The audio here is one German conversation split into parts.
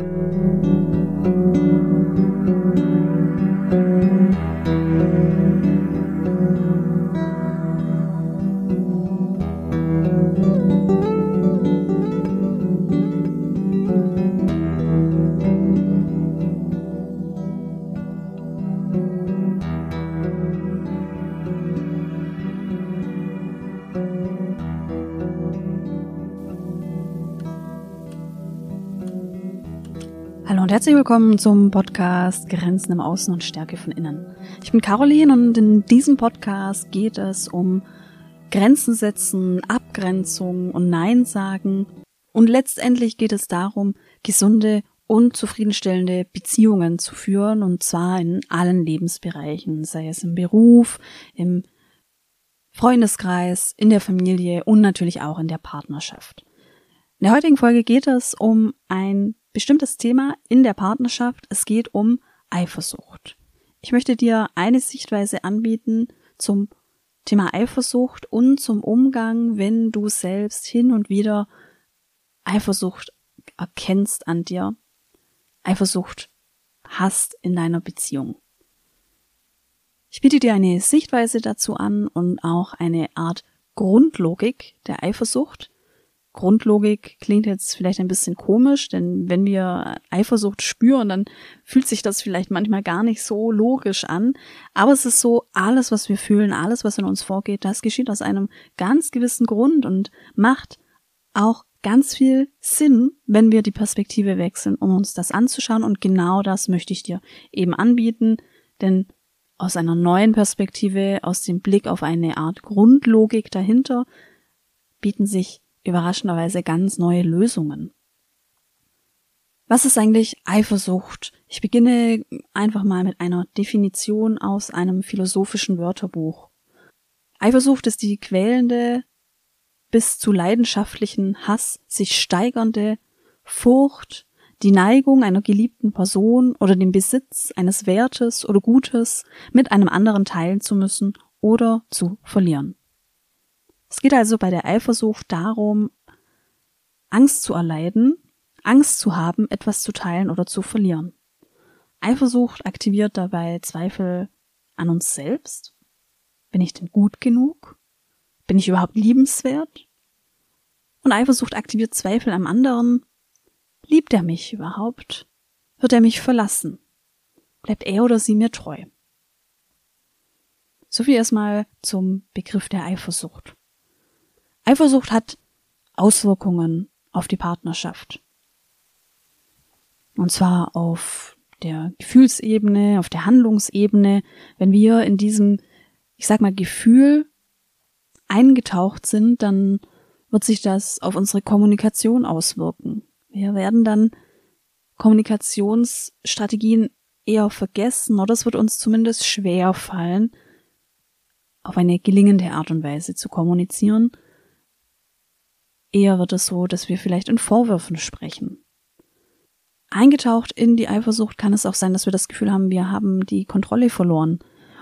Música herzlich willkommen zum Podcast Grenzen im Außen und Stärke von Innen. Ich bin Caroline und in diesem Podcast geht es um Grenzen setzen, Abgrenzung und Nein sagen. Und letztendlich geht es darum, gesunde und zufriedenstellende Beziehungen zu führen und zwar in allen Lebensbereichen, sei es im Beruf, im Freundeskreis, in der Familie und natürlich auch in der Partnerschaft. In der heutigen Folge geht es um ein bestimmtes Thema in der Partnerschaft. Es geht um Eifersucht. Ich möchte dir eine Sichtweise anbieten zum Thema Eifersucht und zum Umgang, wenn du selbst hin und wieder Eifersucht erkennst an dir, Eifersucht hast in deiner Beziehung. Ich biete dir eine Sichtweise dazu an und auch eine Art Grundlogik der Eifersucht, Grundlogik klingt jetzt vielleicht ein bisschen komisch, denn wenn wir Eifersucht spüren, dann fühlt sich das vielleicht manchmal gar nicht so logisch an. Aber es ist so, alles, was wir fühlen, alles, was in uns vorgeht, das geschieht aus einem ganz gewissen Grund und macht auch ganz viel Sinn, wenn wir die Perspektive wechseln, um uns das anzuschauen. Und genau das möchte ich dir eben anbieten, denn aus einer neuen Perspektive, aus dem Blick auf eine Art Grundlogik dahinter, bieten sich überraschenderweise ganz neue Lösungen. Was ist eigentlich Eifersucht? Ich beginne einfach mal mit einer Definition aus einem philosophischen Wörterbuch. Eifersucht ist die quälende, bis zu leidenschaftlichen Hass sich steigernde Furcht, die Neigung einer geliebten Person oder den Besitz eines Wertes oder Gutes mit einem anderen teilen zu müssen oder zu verlieren. Es geht also bei der Eifersucht darum, Angst zu erleiden, Angst zu haben, etwas zu teilen oder zu verlieren. Eifersucht aktiviert dabei Zweifel an uns selbst. Bin ich denn gut genug? Bin ich überhaupt liebenswert? Und Eifersucht aktiviert Zweifel am anderen. Liebt er mich überhaupt? Wird er mich verlassen? Bleibt er oder sie mir treu? So viel erstmal zum Begriff der Eifersucht. Eifersucht hat Auswirkungen auf die Partnerschaft. Und zwar auf der Gefühlsebene, auf der Handlungsebene, wenn wir in diesem, ich sag mal, Gefühl eingetaucht sind, dann wird sich das auf unsere Kommunikation auswirken. Wir werden dann Kommunikationsstrategien eher vergessen oder es wird uns zumindest schwer fallen, auf eine gelingende Art und Weise zu kommunizieren Eher wird es so, dass wir vielleicht in Vorwürfen sprechen. Eingetaucht in die Eifersucht kann es auch sein, dass wir das Gefühl haben, wir haben die Kontrolle verloren.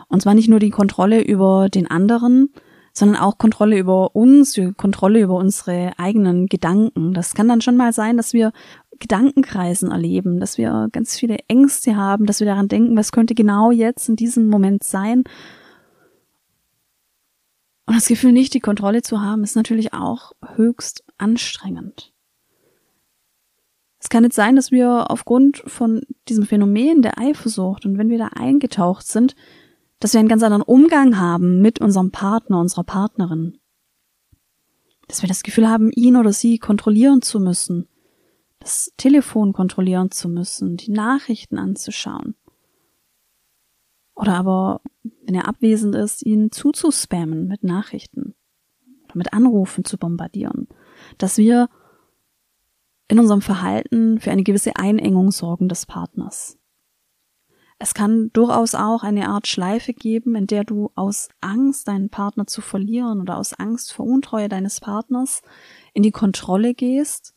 Und zwar nicht nur die Kontrolle über den anderen, sondern auch Kontrolle über uns, Kontrolle über unsere eigenen Gedanken. Das kann dann schon mal sein, dass wir Gedankenkreisen erleben, dass wir ganz viele Ängste haben, dass wir daran denken, was könnte genau jetzt in diesem Moment sein und das Gefühl, nicht die Kontrolle zu haben, ist natürlich auch höchst anstrengend. Es kann jetzt sein, dass wir aufgrund von diesem Phänomen der Eifersucht und wenn wir da eingetaucht sind, dass wir einen ganz anderen Umgang haben mit unserem Partner, unserer Partnerin. Dass wir das Gefühl haben, ihn oder sie kontrollieren zu müssen, das Telefon kontrollieren zu müssen, die Nachrichten anzuschauen. Oder aber, wenn er abwesend ist, ihn zuzuspammen mit Nachrichten mit Anrufen zu bombardieren. Dass wir in unserem Verhalten für eine gewisse Einengung sorgen des Partners. Es kann durchaus auch eine Art Schleife geben, in der du aus Angst, deinen Partner zu verlieren oder aus Angst vor Untreue deines Partners in die Kontrolle gehst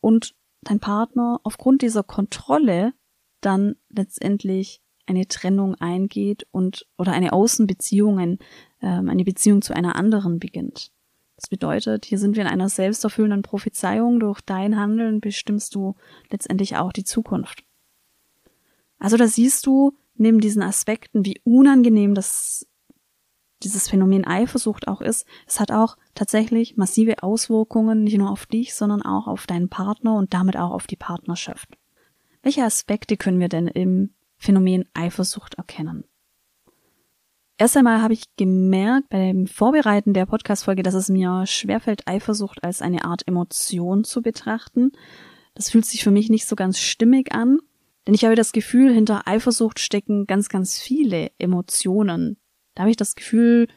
und dein Partner aufgrund dieser Kontrolle dann letztendlich eine Trennung eingeht und oder eine Außenbeziehung, ein, ähm, eine Beziehung zu einer anderen beginnt. Das bedeutet, hier sind wir in einer selbsterfüllenden Prophezeiung. Durch dein Handeln bestimmst du letztendlich auch die Zukunft. Also da siehst du neben diesen Aspekten, wie unangenehm das dieses Phänomen Eifersucht auch ist, es hat auch tatsächlich massive Auswirkungen nicht nur auf dich, sondern auch auf deinen Partner und damit auch auf die Partnerschaft. Welche Aspekte können wir denn im Phänomen Eifersucht erkennen? Erst einmal habe ich gemerkt beim Vorbereiten der Podcast-Folge, dass es mir schwerfällt, Eifersucht als eine Art Emotion zu betrachten. Das fühlt sich für mich nicht so ganz stimmig an, denn ich habe das Gefühl, hinter Eifersucht stecken ganz, ganz viele Emotionen. Da habe ich das Gefühl,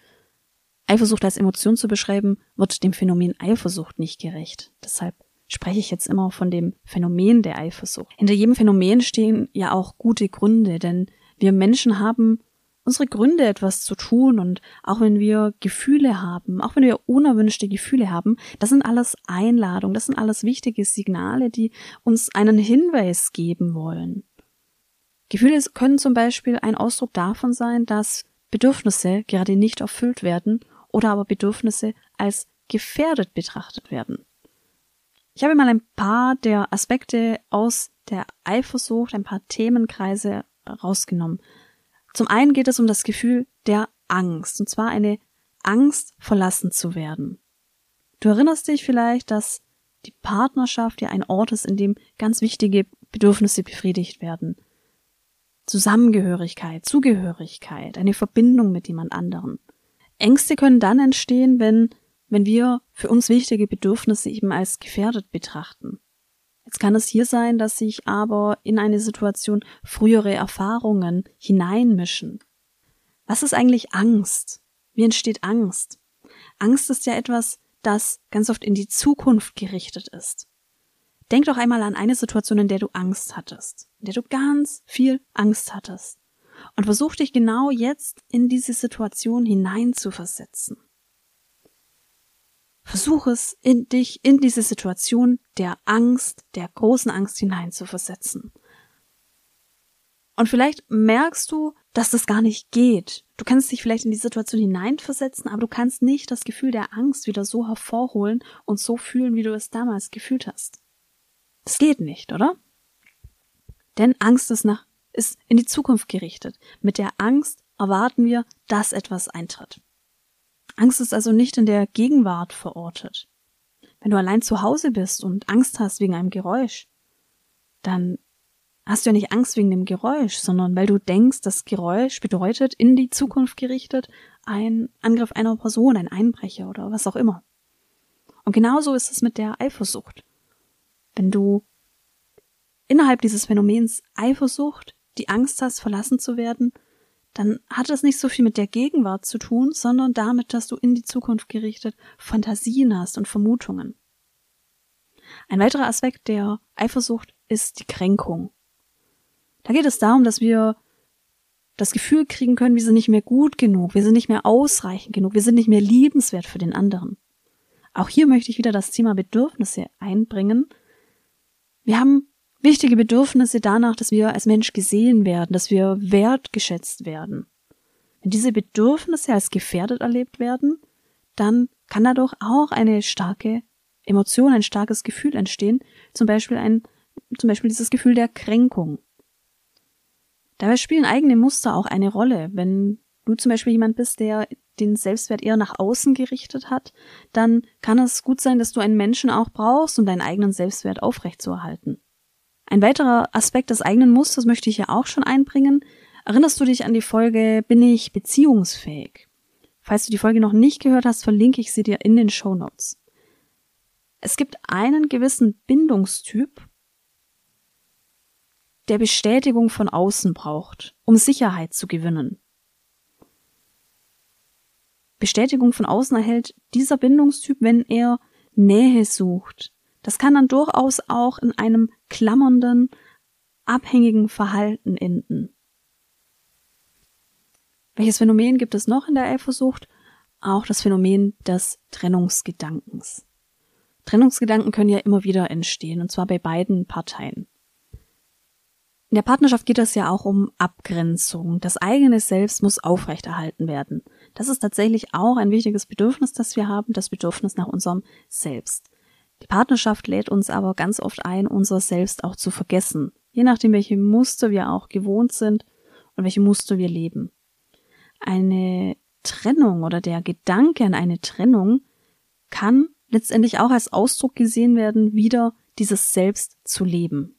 Eifersucht als Emotion zu beschreiben, wird dem Phänomen Eifersucht nicht gerecht. Deshalb spreche ich jetzt immer von dem Phänomen der Eifersucht. Hinter jedem Phänomen stehen ja auch gute Gründe, denn wir Menschen haben unsere Gründe, etwas zu tun. Und auch wenn wir Gefühle haben, auch wenn wir unerwünschte Gefühle haben, das sind alles Einladungen, das sind alles wichtige Signale, die uns einen Hinweis geben wollen. Gefühle können zum Beispiel ein Ausdruck davon sein, dass Bedürfnisse gerade nicht erfüllt werden oder aber Bedürfnisse als gefährdet betrachtet werden. Ich habe mal ein paar der Aspekte aus der Eifersucht, ein paar Themenkreise rausgenommen. Zum einen geht es um das Gefühl der Angst, und zwar eine Angst, verlassen zu werden. Du erinnerst dich vielleicht, dass die Partnerschaft ja ein Ort ist, in dem ganz wichtige Bedürfnisse befriedigt werden. Zusammengehörigkeit, Zugehörigkeit, eine Verbindung mit jemand anderen. Ängste können dann entstehen, wenn, wenn wir für uns wichtige Bedürfnisse eben als gefährdet betrachten. Jetzt kann es hier sein, dass sich aber in eine Situation frühere Erfahrungen hineinmischen. Was ist eigentlich Angst? Wie entsteht Angst? Angst ist ja etwas, das ganz oft in die Zukunft gerichtet ist. Denk doch einmal an eine Situation, in der du Angst hattest, in der du ganz viel Angst hattest. Und versuch dich genau jetzt in diese Situation hineinzuversetzen. Versuch es, in dich, in diese Situation der Angst, der großen Angst hineinzuversetzen. Und vielleicht merkst du, dass das gar nicht geht. Du kannst dich vielleicht in die Situation hineinversetzen, aber du kannst nicht das Gefühl der Angst wieder so hervorholen und so fühlen, wie du es damals gefühlt hast. Das geht nicht, oder? Denn Angst ist nach, ist in die Zukunft gerichtet. Mit der Angst erwarten wir, dass etwas eintritt. Angst ist also nicht in der Gegenwart verortet. Wenn du allein zu Hause bist und Angst hast wegen einem Geräusch, dann hast du ja nicht Angst wegen dem Geräusch, sondern weil du denkst, das Geräusch bedeutet in die Zukunft gerichtet ein Angriff einer Person, ein Einbrecher oder was auch immer. Und genauso ist es mit der Eifersucht. Wenn du innerhalb dieses Phänomens Eifersucht die Angst hast, verlassen zu werden, dann hat das nicht so viel mit der Gegenwart zu tun, sondern damit, dass du in die Zukunft gerichtet Fantasien hast und Vermutungen. Ein weiterer Aspekt der Eifersucht ist die Kränkung. Da geht es darum, dass wir das Gefühl kriegen können, wir sind nicht mehr gut genug, wir sind nicht mehr ausreichend genug, wir sind nicht mehr liebenswert für den anderen. Auch hier möchte ich wieder das Thema Bedürfnisse einbringen. Wir haben wichtige Bedürfnisse danach, dass wir als Mensch gesehen werden, dass wir wertgeschätzt werden. Wenn diese Bedürfnisse als gefährdet erlebt werden, dann kann dadurch auch eine starke Emotion, ein starkes Gefühl entstehen, zum Beispiel ein, zum Beispiel dieses Gefühl der Kränkung. Dabei spielen eigene Muster auch eine Rolle. Wenn du zum Beispiel jemand bist, der den Selbstwert eher nach außen gerichtet hat, dann kann es gut sein, dass du einen Menschen auch brauchst, um deinen eigenen Selbstwert aufrechtzuerhalten. Ein weiterer Aspekt des eigenen Musters möchte ich ja auch schon einbringen. Erinnerst du dich an die Folge Bin ich beziehungsfähig? Falls du die Folge noch nicht gehört hast, verlinke ich sie dir in den Show Notes. Es gibt einen gewissen Bindungstyp, der Bestätigung von außen braucht, um Sicherheit zu gewinnen. Bestätigung von außen erhält dieser Bindungstyp, wenn er Nähe sucht, das kann dann durchaus auch in einem klammernden, abhängigen Verhalten enden. Welches Phänomen gibt es noch in der Eifersucht? Auch das Phänomen des Trennungsgedankens. Trennungsgedanken können ja immer wieder entstehen, und zwar bei beiden Parteien. In der Partnerschaft geht es ja auch um Abgrenzung. Das eigene Selbst muss aufrechterhalten werden. das ist tatsächlich auch ein wichtiges Bedürfnis, das wir haben, das Bedürfnis nach unserem Selbst. Die Partnerschaft lädt uns aber ganz oft ein, unser Selbst auch zu vergessen, je nachdem, welche Muster wir auch gewohnt sind und welche Muster wir leben. Eine Trennung oder der Gedanke an eine Trennung kann letztendlich auch als Ausdruck gesehen werden, wieder dieses Selbst zu leben.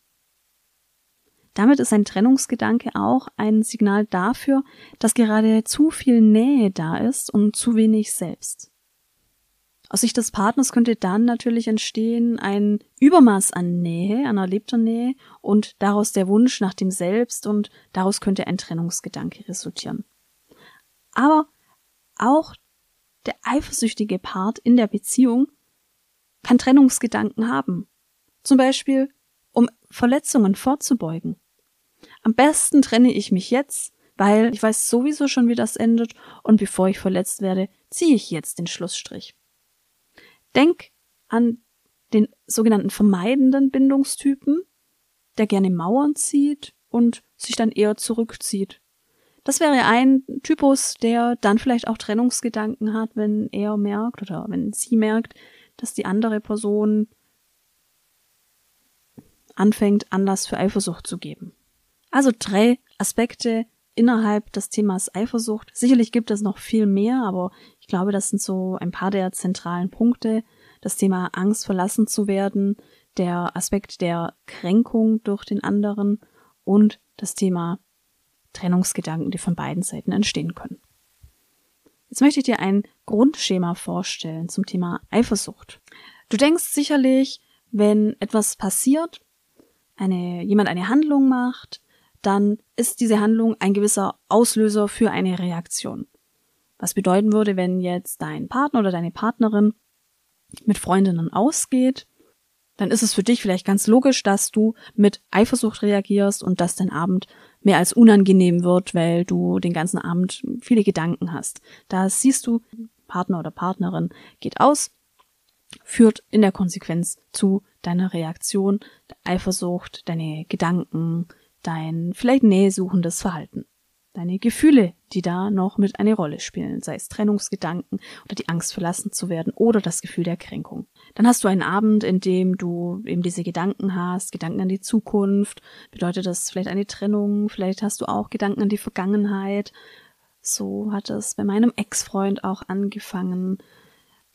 Damit ist ein Trennungsgedanke auch ein Signal dafür, dass gerade zu viel Nähe da ist und zu wenig Selbst. Aus Sicht des Partners könnte dann natürlich entstehen ein Übermaß an Nähe, an erlebter Nähe und daraus der Wunsch nach dem Selbst und daraus könnte ein Trennungsgedanke resultieren. Aber auch der eifersüchtige Part in der Beziehung kann Trennungsgedanken haben. Zum Beispiel, um Verletzungen vorzubeugen. Am besten trenne ich mich jetzt, weil ich weiß sowieso schon, wie das endet und bevor ich verletzt werde, ziehe ich jetzt den Schlussstrich. Denk an den sogenannten vermeidenden Bindungstypen, der gerne Mauern zieht und sich dann eher zurückzieht. Das wäre ein Typus, der dann vielleicht auch Trennungsgedanken hat, wenn er merkt oder wenn sie merkt, dass die andere Person anfängt, Anlass für Eifersucht zu geben. Also drei Aspekte innerhalb des Themas Eifersucht. Sicherlich gibt es noch viel mehr, aber ich glaube, das sind so ein paar der zentralen Punkte. Das Thema Angst verlassen zu werden, der Aspekt der Kränkung durch den anderen und das Thema Trennungsgedanken, die von beiden Seiten entstehen können. Jetzt möchte ich dir ein Grundschema vorstellen zum Thema Eifersucht. Du denkst sicherlich, wenn etwas passiert, eine, jemand eine Handlung macht, dann ist diese Handlung ein gewisser Auslöser für eine Reaktion. Was bedeuten würde, wenn jetzt dein Partner oder deine Partnerin mit Freundinnen ausgeht, dann ist es für dich vielleicht ganz logisch, dass du mit Eifersucht reagierst und dass dein Abend mehr als unangenehm wird, weil du den ganzen Abend viele Gedanken hast. Da siehst du, Partner oder Partnerin geht aus, führt in der Konsequenz zu deiner Reaktion, Eifersucht, deine Gedanken, dein vielleicht nähesuchendes Verhalten. Deine Gefühle, die da noch mit eine Rolle spielen, sei es Trennungsgedanken oder die Angst verlassen zu werden oder das Gefühl der Kränkung. Dann hast du einen Abend, in dem du eben diese Gedanken hast, Gedanken an die Zukunft. Bedeutet das vielleicht eine Trennung? Vielleicht hast du auch Gedanken an die Vergangenheit. So hat es bei meinem Ex-Freund auch angefangen.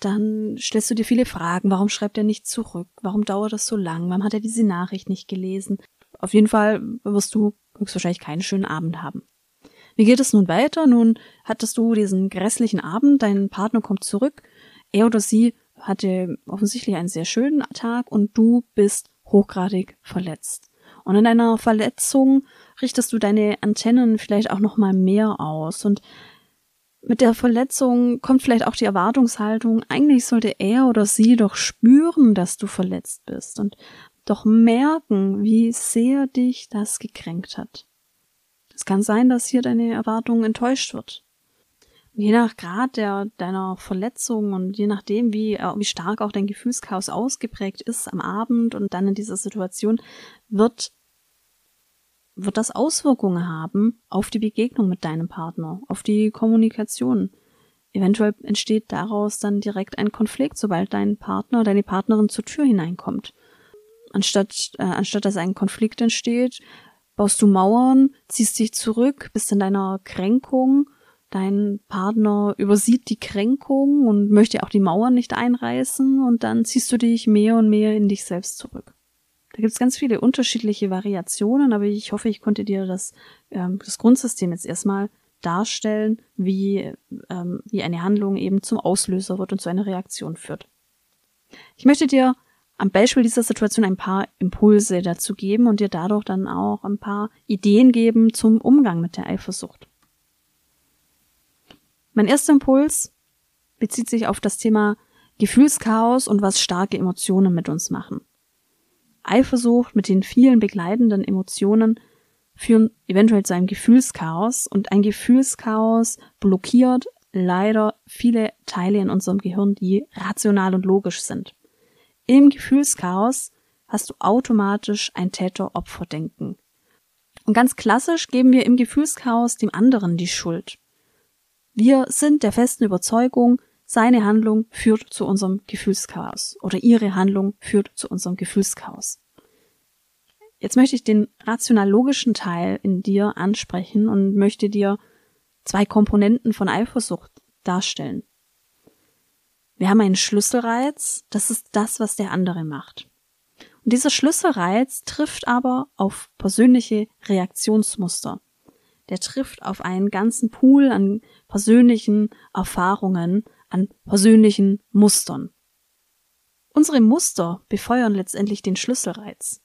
Dann stellst du dir viele Fragen. Warum schreibt er nicht zurück? Warum dauert das so lang? Warum hat er diese Nachricht nicht gelesen? Auf jeden Fall wirst du höchstwahrscheinlich keinen schönen Abend haben. Wie geht es nun weiter? Nun hattest du diesen grässlichen Abend, dein Partner kommt zurück, er oder sie hatte offensichtlich einen sehr schönen Tag und du bist hochgradig verletzt. Und in deiner Verletzung richtest du deine Antennen vielleicht auch noch mal mehr aus und mit der Verletzung kommt vielleicht auch die Erwartungshaltung, eigentlich sollte er oder sie doch spüren, dass du verletzt bist und doch merken, wie sehr dich das gekränkt hat. Es kann sein, dass hier deine Erwartung enttäuscht wird. Und je nach Grad der, deiner Verletzung und je nachdem, wie, äh, wie stark auch dein Gefühlschaos ausgeprägt ist am Abend und dann in dieser Situation, wird, wird das Auswirkungen haben auf die Begegnung mit deinem Partner, auf die Kommunikation. Eventuell entsteht daraus dann direkt ein Konflikt, sobald dein Partner, deine Partnerin zur Tür hineinkommt anstatt, äh, anstatt dass ein Konflikt entsteht, baust du Mauern, ziehst dich zurück, bist in deiner Kränkung, dein Partner übersieht die Kränkung und möchte auch die Mauern nicht einreißen und dann ziehst du dich mehr und mehr in dich selbst zurück. Da gibt es ganz viele unterschiedliche Variationen, aber ich hoffe, ich konnte dir das, ähm, das Grundsystem jetzt erstmal darstellen, wie, ähm, wie eine Handlung eben zum Auslöser wird und zu einer Reaktion führt. Ich möchte dir am Beispiel dieser Situation ein paar Impulse dazu geben und dir dadurch dann auch ein paar Ideen geben zum Umgang mit der Eifersucht. Mein erster Impuls bezieht sich auf das Thema Gefühlschaos und was starke Emotionen mit uns machen. Eifersucht mit den vielen begleitenden Emotionen führen eventuell zu einem Gefühlschaos und ein Gefühlschaos blockiert leider viele Teile in unserem Gehirn, die rational und logisch sind. Im Gefühlschaos hast du automatisch ein Täter-Opfer-Denken. Und ganz klassisch geben wir im Gefühlschaos dem anderen die Schuld. Wir sind der festen Überzeugung, seine Handlung führt zu unserem Gefühlschaos oder ihre Handlung führt zu unserem Gefühlschaos. Jetzt möchte ich den rational-logischen Teil in dir ansprechen und möchte dir zwei Komponenten von Eifersucht darstellen. Wir haben einen Schlüsselreiz, das ist das, was der andere macht. Und dieser Schlüsselreiz trifft aber auf persönliche Reaktionsmuster. Der trifft auf einen ganzen Pool an persönlichen Erfahrungen, an persönlichen Mustern. Unsere Muster befeuern letztendlich den Schlüsselreiz.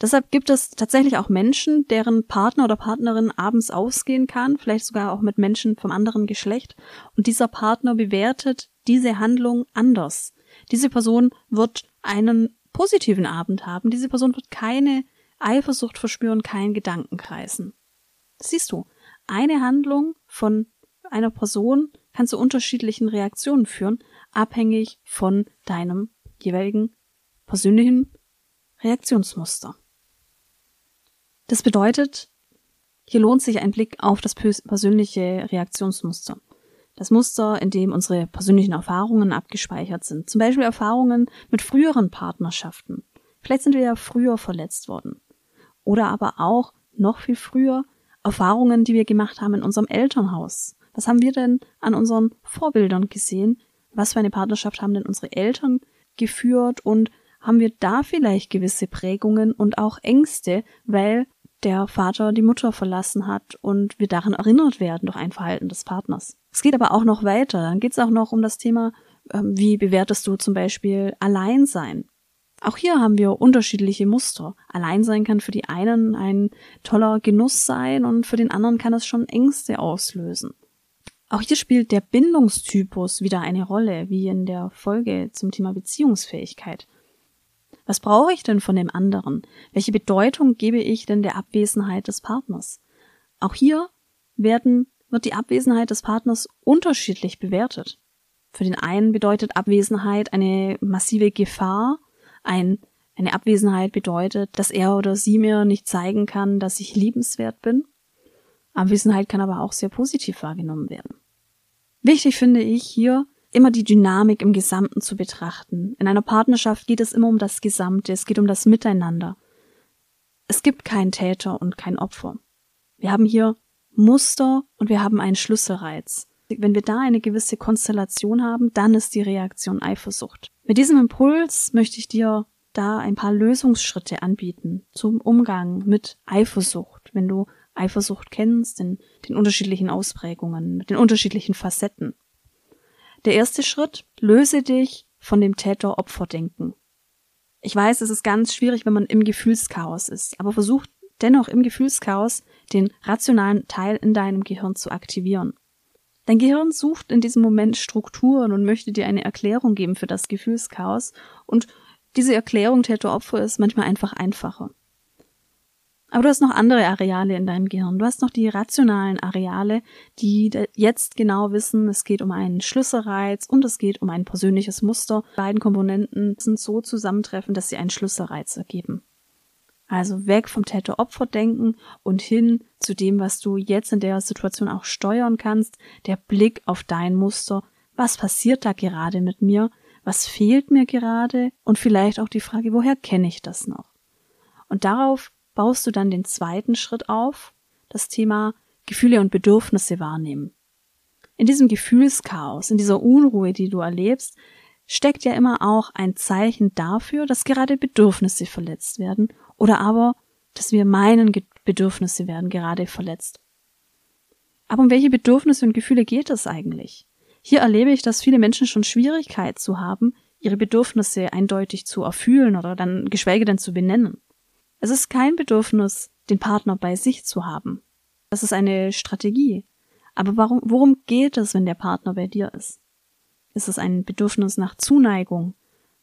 Deshalb gibt es tatsächlich auch Menschen, deren Partner oder Partnerin abends ausgehen kann, vielleicht sogar auch mit Menschen vom anderen Geschlecht, und dieser Partner bewertet diese Handlung anders. Diese Person wird einen positiven Abend haben, diese Person wird keine Eifersucht verspüren, keinen Gedankenkreisen. Das siehst du, eine Handlung von einer Person kann zu unterschiedlichen Reaktionen führen, abhängig von deinem jeweiligen persönlichen Reaktionsmuster. Das bedeutet, hier lohnt sich ein Blick auf das persönliche Reaktionsmuster. Das Muster, in dem unsere persönlichen Erfahrungen abgespeichert sind. Zum Beispiel Erfahrungen mit früheren Partnerschaften. Vielleicht sind wir ja früher verletzt worden. Oder aber auch noch viel früher Erfahrungen, die wir gemacht haben in unserem Elternhaus. Was haben wir denn an unseren Vorbildern gesehen? Was für eine Partnerschaft haben denn unsere Eltern geführt und haben wir da vielleicht gewisse Prägungen und auch Ängste, weil der Vater die Mutter verlassen hat und wir daran erinnert werden durch ein Verhalten des Partners. Es geht aber auch noch weiter. Dann geht es auch noch um das Thema, ähm, wie bewertest du zum Beispiel Alleinsein? Auch hier haben wir unterschiedliche Muster. Alleinsein kann für die einen ein toller Genuss sein und für den anderen kann es schon Ängste auslösen. Auch hier spielt der Bindungstypus wieder eine Rolle, wie in der Folge zum Thema Beziehungsfähigkeit. Was brauche ich denn von dem anderen? Welche Bedeutung gebe ich denn der Abwesenheit des Partners? Auch hier werden, wird die Abwesenheit des Partners unterschiedlich bewertet. Für den einen bedeutet Abwesenheit eine massive Gefahr, ein, eine Abwesenheit bedeutet, dass er oder sie mir nicht zeigen kann, dass ich liebenswert bin. Abwesenheit kann aber auch sehr positiv wahrgenommen werden. Wichtig finde ich hier, immer die Dynamik im Gesamten zu betrachten. In einer Partnerschaft geht es immer um das Gesamte, es geht um das Miteinander. Es gibt keinen Täter und kein Opfer. Wir haben hier Muster und wir haben einen Schlüsselreiz. Wenn wir da eine gewisse Konstellation haben, dann ist die Reaktion Eifersucht. Mit diesem Impuls möchte ich dir da ein paar Lösungsschritte anbieten zum Umgang mit Eifersucht. Wenn du Eifersucht kennst, in den unterschiedlichen Ausprägungen, mit den unterschiedlichen Facetten. Der erste Schritt, löse dich von dem Täter-Opfer-Denken. Ich weiß, es ist ganz schwierig, wenn man im Gefühlschaos ist, aber versuch dennoch im Gefühlschaos den rationalen Teil in deinem Gehirn zu aktivieren. Dein Gehirn sucht in diesem Moment Strukturen und möchte dir eine Erklärung geben für das Gefühlschaos und diese Erklärung Täter-Opfer ist manchmal einfach einfacher. Aber du hast noch andere Areale in deinem Gehirn. Du hast noch die rationalen Areale, die jetzt genau wissen, es geht um einen Schlüsselreiz und es geht um ein persönliches Muster. Beiden Komponenten sind so zusammentreffen, dass sie einen Schlüsselreiz ergeben. Also weg vom Täter-Opfer-Denken und hin zu dem, was du jetzt in der Situation auch steuern kannst, der Blick auf dein Muster. Was passiert da gerade mit mir? Was fehlt mir gerade? Und vielleicht auch die Frage, woher kenne ich das noch? Und darauf baust du dann den zweiten Schritt auf, das Thema Gefühle und Bedürfnisse wahrnehmen. In diesem Gefühlschaos, in dieser Unruhe, die du erlebst, steckt ja immer auch ein Zeichen dafür, dass gerade Bedürfnisse verletzt werden oder aber, dass wir meinen, Bedürfnisse werden gerade verletzt. Aber um welche Bedürfnisse und Gefühle geht es eigentlich? Hier erlebe ich, dass viele Menschen schon Schwierigkeit zu haben, ihre Bedürfnisse eindeutig zu erfühlen oder dann geschweige denn zu benennen. Es ist kein Bedürfnis, den Partner bei sich zu haben. Das ist eine Strategie. Aber warum, worum geht es, wenn der Partner bei dir ist? Ist es ein Bedürfnis nach Zuneigung,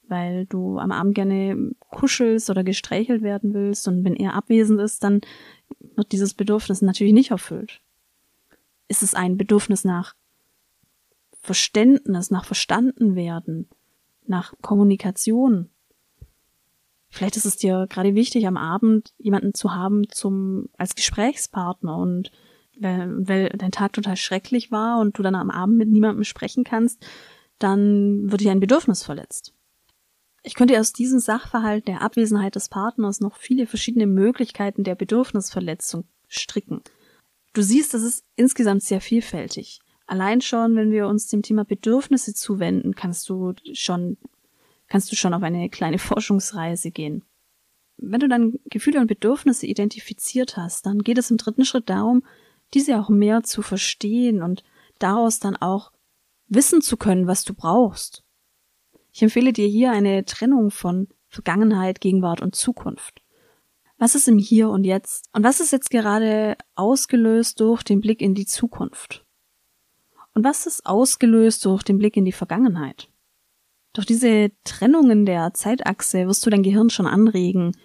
weil du am Abend gerne kuschelst oder gestreichelt werden willst und wenn er abwesend ist, dann wird dieses Bedürfnis natürlich nicht erfüllt. Ist es ein Bedürfnis nach Verständnis, nach verstanden werden, nach Kommunikation? Vielleicht ist es dir gerade wichtig, am Abend jemanden zu haben zum, als Gesprächspartner und weil, weil dein Tag total schrecklich war und du dann am Abend mit niemandem sprechen kannst, dann wird dir ein Bedürfnis verletzt. Ich könnte aus diesem Sachverhalt der Abwesenheit des Partners noch viele verschiedene Möglichkeiten der Bedürfnisverletzung stricken. Du siehst, das ist insgesamt sehr vielfältig. Allein schon, wenn wir uns dem Thema Bedürfnisse zuwenden, kannst du schon, kannst du schon auf eine kleine Forschungsreise gehen. Wenn du dann Gefühle und Bedürfnisse identifiziert hast, dann geht es im dritten Schritt darum, diese auch mehr zu verstehen und daraus dann auch wissen zu können, was du brauchst. Ich empfehle dir hier eine Trennung von Vergangenheit, Gegenwart und Zukunft. Was ist im Hier und Jetzt? Und was ist jetzt gerade ausgelöst durch den Blick in die Zukunft? Und was ist ausgelöst durch den Blick in die Vergangenheit? Durch diese Trennungen der Zeitachse wirst du dein Gehirn schon anregen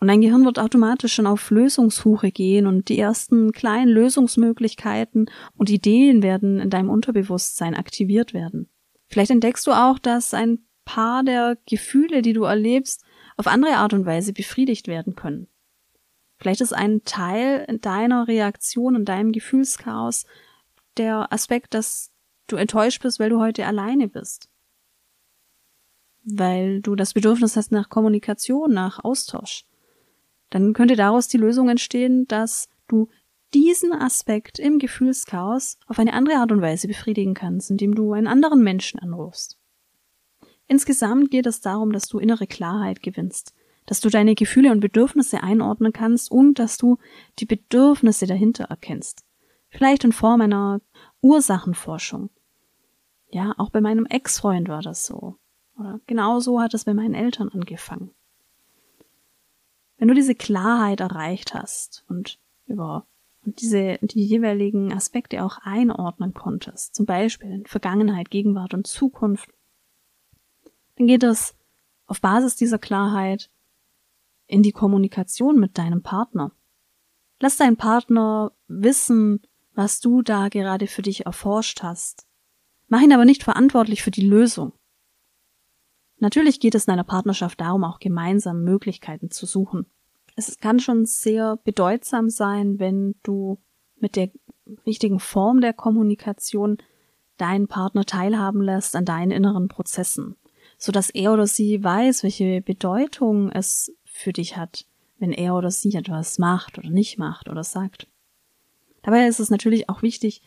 und dein Gehirn wird automatisch schon auf Lösungssuche gehen und die ersten kleinen Lösungsmöglichkeiten und Ideen werden in deinem Unterbewusstsein aktiviert werden. Vielleicht entdeckst du auch, dass ein paar der Gefühle, die du erlebst, auf andere Art und Weise befriedigt werden können. Vielleicht ist ein Teil deiner Reaktion und deinem Gefühlschaos der Aspekt, dass du enttäuscht bist, weil du heute alleine bist. Weil du das Bedürfnis hast nach Kommunikation, nach Austausch dann könnte daraus die Lösung entstehen, dass du diesen Aspekt im Gefühlschaos auf eine andere Art und Weise befriedigen kannst, indem du einen anderen Menschen anrufst. Insgesamt geht es darum, dass du innere Klarheit gewinnst, dass du deine Gefühle und Bedürfnisse einordnen kannst und dass du die Bedürfnisse dahinter erkennst. Vielleicht in Form einer Ursachenforschung. Ja, auch bei meinem Ex-Freund war das so. Oder genau so hat es bei meinen Eltern angefangen. Wenn du diese Klarheit erreicht hast und über und diese die jeweiligen Aspekte auch einordnen konntest, zum Beispiel in Vergangenheit, Gegenwart und Zukunft, dann geht es auf Basis dieser Klarheit in die Kommunikation mit deinem Partner. Lass deinen Partner wissen, was du da gerade für dich erforscht hast. Mach ihn aber nicht verantwortlich für die Lösung. Natürlich geht es in einer Partnerschaft darum, auch gemeinsam Möglichkeiten zu suchen. Es kann schon sehr bedeutsam sein, wenn du mit der richtigen Form der Kommunikation deinen Partner teilhaben lässt an deinen inneren Prozessen, so dass er oder sie weiß, welche Bedeutung es für dich hat, wenn er oder sie etwas macht oder nicht macht oder sagt. Dabei ist es natürlich auch wichtig,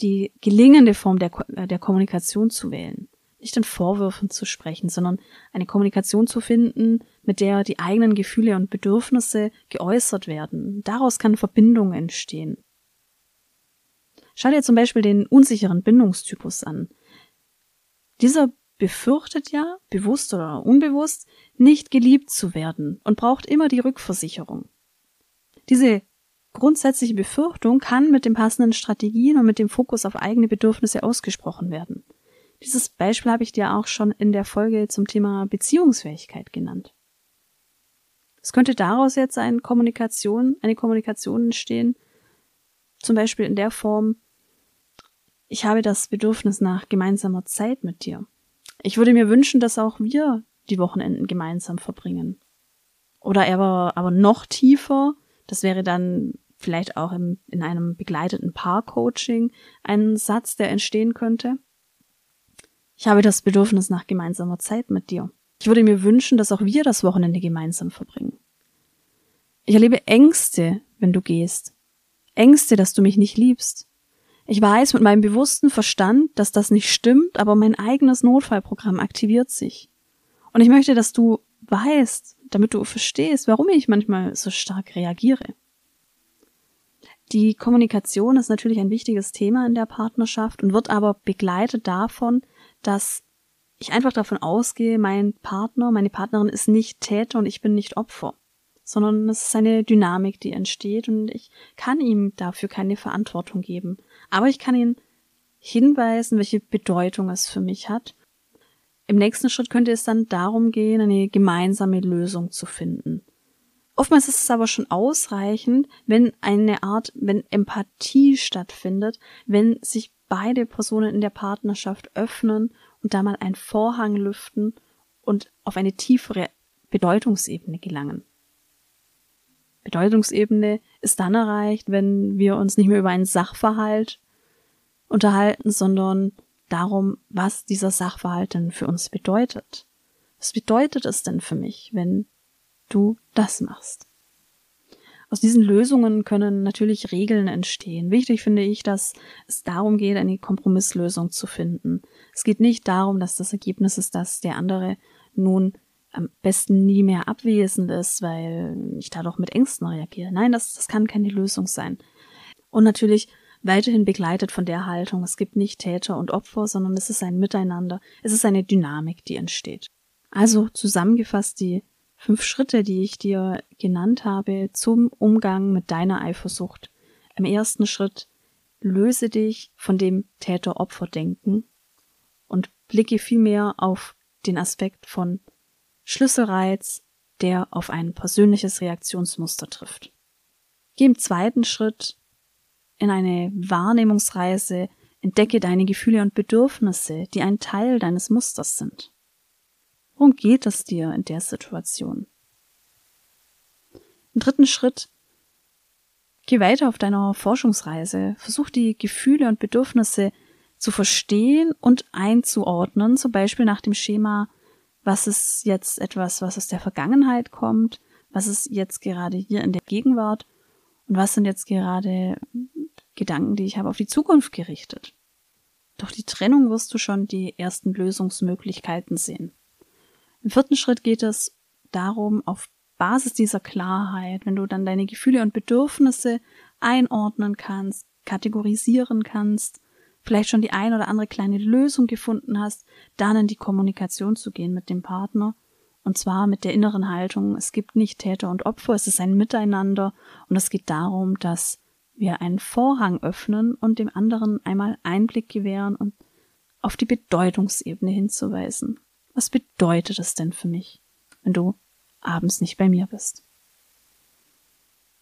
die gelingende Form der, der Kommunikation zu wählen nicht in Vorwürfen zu sprechen, sondern eine Kommunikation zu finden, mit der die eigenen Gefühle und Bedürfnisse geäußert werden. Daraus kann Verbindung entstehen. Schau dir zum Beispiel den unsicheren Bindungstypus an. Dieser befürchtet ja, bewusst oder unbewusst, nicht geliebt zu werden und braucht immer die Rückversicherung. Diese grundsätzliche Befürchtung kann mit den passenden Strategien und mit dem Fokus auf eigene Bedürfnisse ausgesprochen werden. Dieses Beispiel habe ich dir auch schon in der Folge zum Thema Beziehungsfähigkeit genannt. Es könnte daraus jetzt eine Kommunikation, eine Kommunikation entstehen, zum Beispiel in der Form, ich habe das Bedürfnis nach gemeinsamer Zeit mit dir. Ich würde mir wünschen, dass auch wir die Wochenenden gemeinsam verbringen. Oder aber, aber noch tiefer, das wäre dann vielleicht auch im, in einem begleiteten Paar-Coaching ein Satz, der entstehen könnte. Ich habe das Bedürfnis nach gemeinsamer Zeit mit dir. Ich würde mir wünschen, dass auch wir das Wochenende gemeinsam verbringen. Ich erlebe Ängste, wenn du gehst. Ängste, dass du mich nicht liebst. Ich weiß mit meinem bewussten Verstand, dass das nicht stimmt, aber mein eigenes Notfallprogramm aktiviert sich. Und ich möchte, dass du weißt, damit du verstehst, warum ich manchmal so stark reagiere. Die Kommunikation ist natürlich ein wichtiges Thema in der Partnerschaft und wird aber begleitet davon, dass ich einfach davon ausgehe, mein Partner, meine Partnerin ist nicht Täter und ich bin nicht Opfer, sondern es ist eine Dynamik, die entsteht und ich kann ihm dafür keine Verantwortung geben. Aber ich kann ihn hinweisen, welche Bedeutung es für mich hat. Im nächsten Schritt könnte es dann darum gehen, eine gemeinsame Lösung zu finden. Oftmals ist es aber schon ausreichend, wenn eine Art, wenn Empathie stattfindet, wenn sich beide Personen in der Partnerschaft öffnen und da mal einen Vorhang lüften und auf eine tiefere Bedeutungsebene gelangen. Bedeutungsebene ist dann erreicht, wenn wir uns nicht mehr über einen Sachverhalt unterhalten, sondern darum, was dieser Sachverhalt denn für uns bedeutet. Was bedeutet es denn für mich, wenn du das machst? Aus diesen Lösungen können natürlich Regeln entstehen. Wichtig finde ich, dass es darum geht, eine Kompromisslösung zu finden. Es geht nicht darum, dass das Ergebnis ist, dass der andere nun am besten nie mehr abwesend ist, weil ich da doch mit Ängsten reagiere. Nein, das, das kann keine Lösung sein. Und natürlich weiterhin begleitet von der Haltung, es gibt nicht Täter und Opfer, sondern es ist ein Miteinander, es ist eine Dynamik, die entsteht. Also zusammengefasst die fünf Schritte, die ich dir genannt habe zum Umgang mit deiner Eifersucht. Im ersten Schritt löse dich von dem Täter-Opfer-Denken und blicke vielmehr auf den Aspekt von Schlüsselreiz, der auf ein persönliches Reaktionsmuster trifft. Geh im zweiten Schritt in eine Wahrnehmungsreise, entdecke deine Gefühle und Bedürfnisse, die ein Teil deines Musters sind. Worum geht es dir in der Situation? Im dritten Schritt geh weiter auf deiner Forschungsreise, versuch die Gefühle und Bedürfnisse zu verstehen und einzuordnen, zum Beispiel nach dem Schema, was ist jetzt etwas, was aus der Vergangenheit kommt, was ist jetzt gerade hier in der Gegenwart und was sind jetzt gerade Gedanken, die ich habe auf die Zukunft gerichtet. Durch die Trennung wirst du schon die ersten Lösungsmöglichkeiten sehen. Im vierten Schritt geht es darum, auf Basis dieser Klarheit, wenn du dann deine Gefühle und Bedürfnisse einordnen kannst, kategorisieren kannst, vielleicht schon die ein oder andere kleine Lösung gefunden hast, dann in die Kommunikation zu gehen mit dem Partner. Und zwar mit der inneren Haltung, es gibt nicht Täter und Opfer, es ist ein Miteinander und es geht darum, dass wir einen Vorhang öffnen und dem anderen einmal Einblick gewähren und auf die Bedeutungsebene hinzuweisen. Was bedeutet es denn für mich, wenn du abends nicht bei mir bist?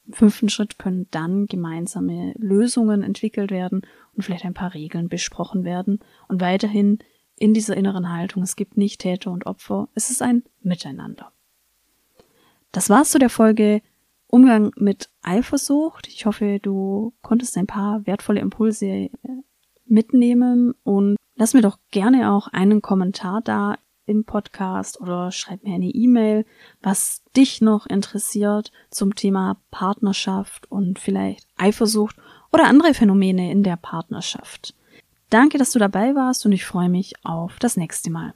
Im fünften Schritt können dann gemeinsame Lösungen entwickelt werden und vielleicht ein paar Regeln besprochen werden und weiterhin in dieser inneren Haltung, es gibt nicht Täter und Opfer, es ist ein Miteinander. Das war's zu der Folge Umgang mit Eifersucht. Ich hoffe, du konntest ein paar wertvolle Impulse mitnehmen und lass mir doch gerne auch einen Kommentar da im Podcast oder schreib mir eine E-Mail, was dich noch interessiert zum Thema Partnerschaft und vielleicht Eifersucht oder andere Phänomene in der Partnerschaft. Danke, dass du dabei warst und ich freue mich auf das nächste Mal.